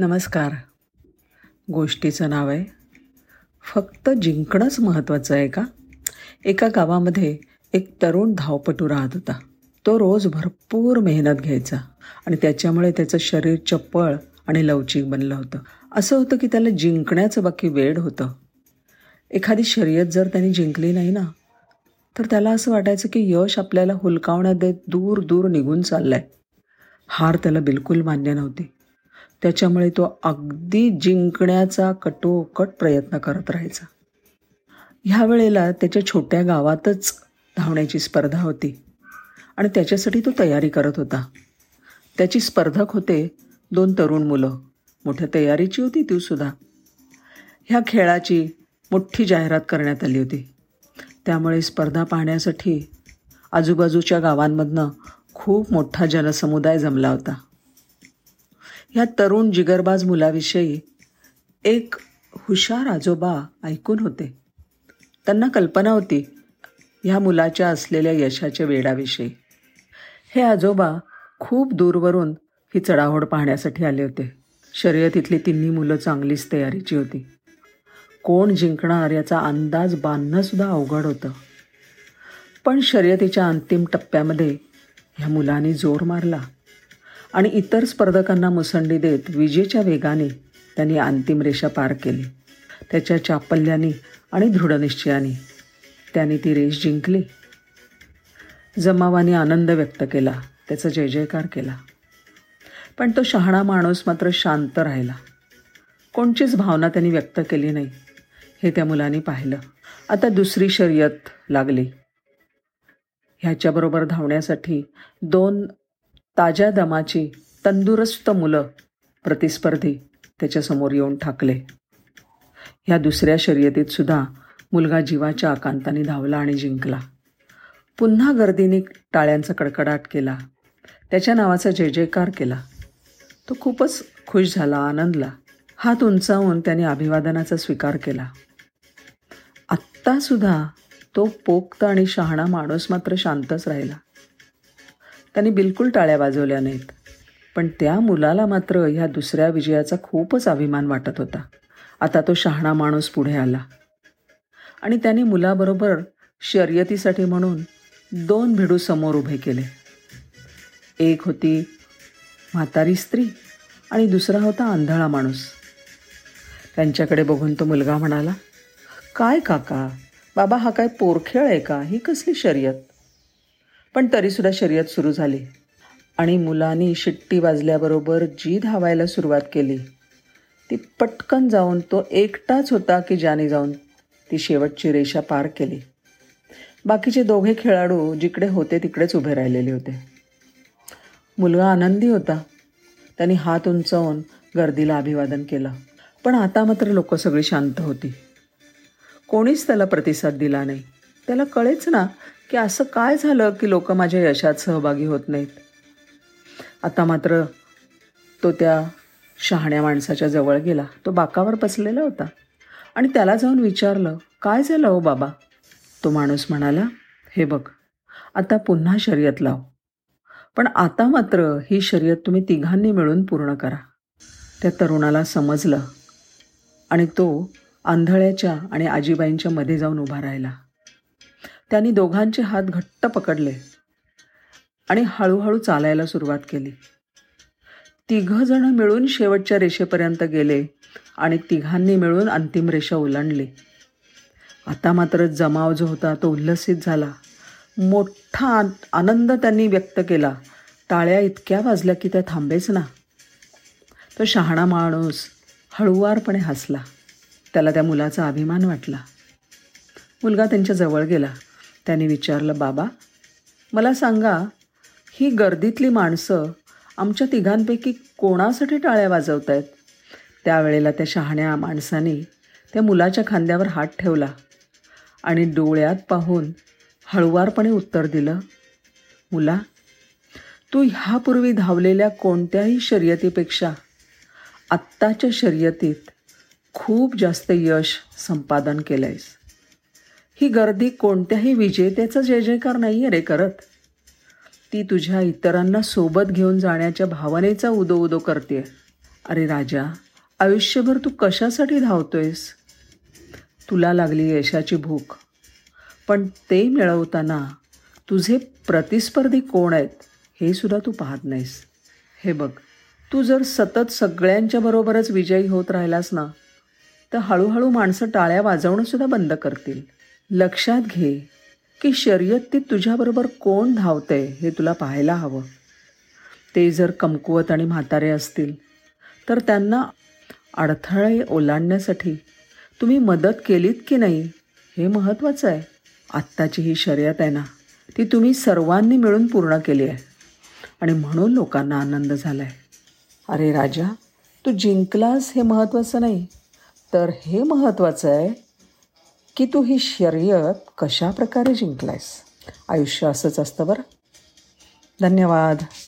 नमस्कार. गोष्टीचं नाव आहे फक्त जिंकणंच महत्त्वाचं आहे का? एका गावामध्ये एक तरुण धावपटू राहत होता. तो रोज भरपूर मेहनत घ्यायचा आणि त्याच्यामुळे त्याचं शरीर चपळ आणि लवचिक बनलं होतं. असं होतं की त्याला जिंकण्याचं बाकी वेळ होतं. एखादी शर्यत जर त्याने जिंकली नाही ना तर त्याला असं वाटायचं की यश आपल्याला हुलकावण्यात देत दूर दूर निघून चाललं आहे हार त्याला बिलकुल मान्य नव्हती. त्याच्यामुळे तो अगदी जिंकण्याचा कटोकट प्रयत्न करत राहायचा. ह्या वेळेला त्याच्या छोट्या गावातच धावण्याची स्पर्धा होती आणि त्याच्यासाठी तो तयारी करत होता. त्याची स्पर्धक होते दोन तरुण मुलं. मोठ्या तयारीची होती ती सुद्धा. ह्या खेळाची मोठी जाहिरात करण्यात आली होती. त्यामुळे स्पर्धा पाहण्यासाठी आजूबाजूच्या गावांमधनं खूप मोठा जनसमुदाय जमला होता. ह्या तरुण जिगरबाज मुलाविषयी एक हुशार आजोबा ऐकून होते. त्यांना कल्पना होती ह्या मुलाच्या असलेल्या यशाच्या वेडाविषयी. हे आजोबा खूप दूरवरून ही चढाओढ पाहण्यासाठी आले होते. शर्यतीतली तिन्ही मुलं चांगलीच तयारीची होती. कोण जिंकणार याचा अंदाज बांधणंसुद्धा अवघड होतं. पण शर्यतीच्या अंतिम टप्प्यामध्ये ह्या मुलांनी जोर मारला. आणि इतर स्पर्धकांना मुसंडी देत विजेच्या वेगाने त्यांनी अंतिम रेषा पार केली. त्याच्या चापल्याने आणि दृढनिश्चयाने त्याने ती रेस जिंकली. जमावाने आनंद व्यक्त केला. त्याचा जय जयकार केला. पण तो शहाणा माणूस मात्र शांत राहिला. कोणचीच भावना त्यांनी व्यक्त केली नाही. हे त्या मुलांनी पाहिलं. आता दुसरी शर्यत लागली. ह्याच्याबरोबर धावण्यासाठी दोन ताज्या दमाची तंदुरुस्त मुलं प्रतिस्पर्धी त्याच्यासमोर येऊन ठाकले. ह्या दुसऱ्या शर्यतीत सुद्धा मुलगा जीवाच्या आकांताने धावला आणि जिंकला. पुन्हा गर्दीने टाळ्यांचा कडकडाट केला. त्याच्या नावाचा जय जयकार केला. तो खूपच खुश झाला आनंदला. हात उंचावून त्याने अभिवादनाचा स्वीकार केला. आत्तासुद्धा तो पोक्त आणि शहाणा माणूस मात्र शांतच राहिला. त्यांनी बिलकुल टाळ्या वाजवल्या नाहीत. पण त्या मुलाला मात्र ह्या दुसऱ्या विजयाचा खूपच अभिमान वाटत होता. आता तो शहाणा माणूस पुढे आला. आणि त्याने मुलाबरोबर शर्यतीसाठी म्हणून दोन भिडू समोर उभे केले. एक होती म्हातारी स्त्री आणि दुसरा होता आंधळा माणूस. त्यांच्याकडे बघून तो मुलगा म्हणाला काय काका? बाबा हा काय पोरखेळ आहे का? ही कसली शर्यत? पण तरीसुद्धा शर्यत सुरू झाली. आणि मुलांनी शिट्टी वाजल्याबरोबर जी धावायला सुरुवात केली. ती पटकन जाऊन तो एकटाच होता की ज्याने जाऊन ती शेवटची रेषा पार केली. बाकीचे दोघे खेळाडू जिकडे होते तिकडेच उभे राहिलेले होते. मुलगा आनंदी होता. त्यांनी हात उंचावून गर्दीला अभिवादन केलं. पण आता मात्र लोक सगळी शांत होती. कोणीच त्याला प्रतिसाद दिला नाही. त्याला कळेच ना की असं काय झालं की लोक माझ्या यशात सहभागी होत नाहीत? आता मात्र तो त्या शहाण्या माणसाच्या जवळ गेला. तो बाकावर बसलेला होता. आणि त्याला जाऊन विचारलं काय झालं हो बाबा? तो माणूस म्हणाला हे बघ आता पुन्हा शर्यत लाव. पण आता मात्र ही शर्यत तुम्ही तिघांनी मिळून पूर्ण करा. त्या तरुणाला समजलं आणि तो आंधळ्याच्या आणि आजीबाईंच्या मध्ये जाऊन उभा राहिला. त्यांनी दोघांचे हात घट्ट पकडले आणि हळूहळू चालायला सुरुवात केली. तिघंजणं मिळून शेवटच्या रेषेपर्यंत गेले आणि तिघांनी मिळून अंतिम रेषा ओलांडली. आता मात्र जमाव जो होता तो उल्लसित झाला. मोठा आनंद त्यांनी व्यक्त केला. टाळ्या इतक्या वाजल्या की त्या थांबेच ना. तो शहाणा माणूस हळुवारपणे हसला. त्याला त्या मुलाचा अभिमान वाटला. मुलगा त्यांच्या जवळ गेला. त्याने विचारलं बाबा मला सांगा ही गर्दीतली माणसं आमच्या तिघांपैकी कोणासाठी टाळ्या वाजवत आहेत त्यावेळेला त्या शहाण्या माणसाने त्या मुलाच्या खांद्यावर हात ठेवला आणि डोळ्यात पाहून हळुवारपणे उत्तर दिलं मुला तू ह्यापूर्वी धावलेल्या कोणत्याही शर्यतीपेक्षा आत्ताच्या शर्यतीत खूप जास्त यश संपादन केलं आहेस ही गर्दी कोणत्याही विजेत्याचा जय जयकार नाही आहे रे करत. ती तुझ्या इतरांना सोबत घेऊन जाण्याच्या भावनेचा उदो उदो करते अरे राजा आयुष्यभर तू कशासाठी धावतोयस? तुला लागली यशाची भूक. पण ते मिळवताना तुझे प्रतिस्पर्धी कोण आहेत हे सुद्धा तू पाहत नाहीस. हे बघ तू जर सतत सगळ्यांच्या बरोबरच विजयी होत राहिलास ना तर हळूहळू माणसं टाळ्या वाजवणंसुद्धा बंद करतील. लक्षात घे की शर्यतीत तुझ्याबरोबर कोण धावतंय हे तुला पाहायला हवं. ते जर कमकुवत आणि म्हातारे असतील तर त्यांना अडथळे ओलांडण्यासाठी तुम्ही मदत केलीत की नाही हे महत्त्वाचं आहे. आत्ताची ही शर्यत आहे ना ती तुम्ही सर्वांनी मिळून पूर्ण केली आहे. आणि म्हणून लोकांना आनंद झाला आहे अरे राजा तू जिंकलास हे महत्त्वाचं नाही तर हे महत्त्वाचं आहे की तू ही शर्यत कशा प्रकारे जिंकलायस? आयुष्य असंच असतं बरं. धन्यवाद.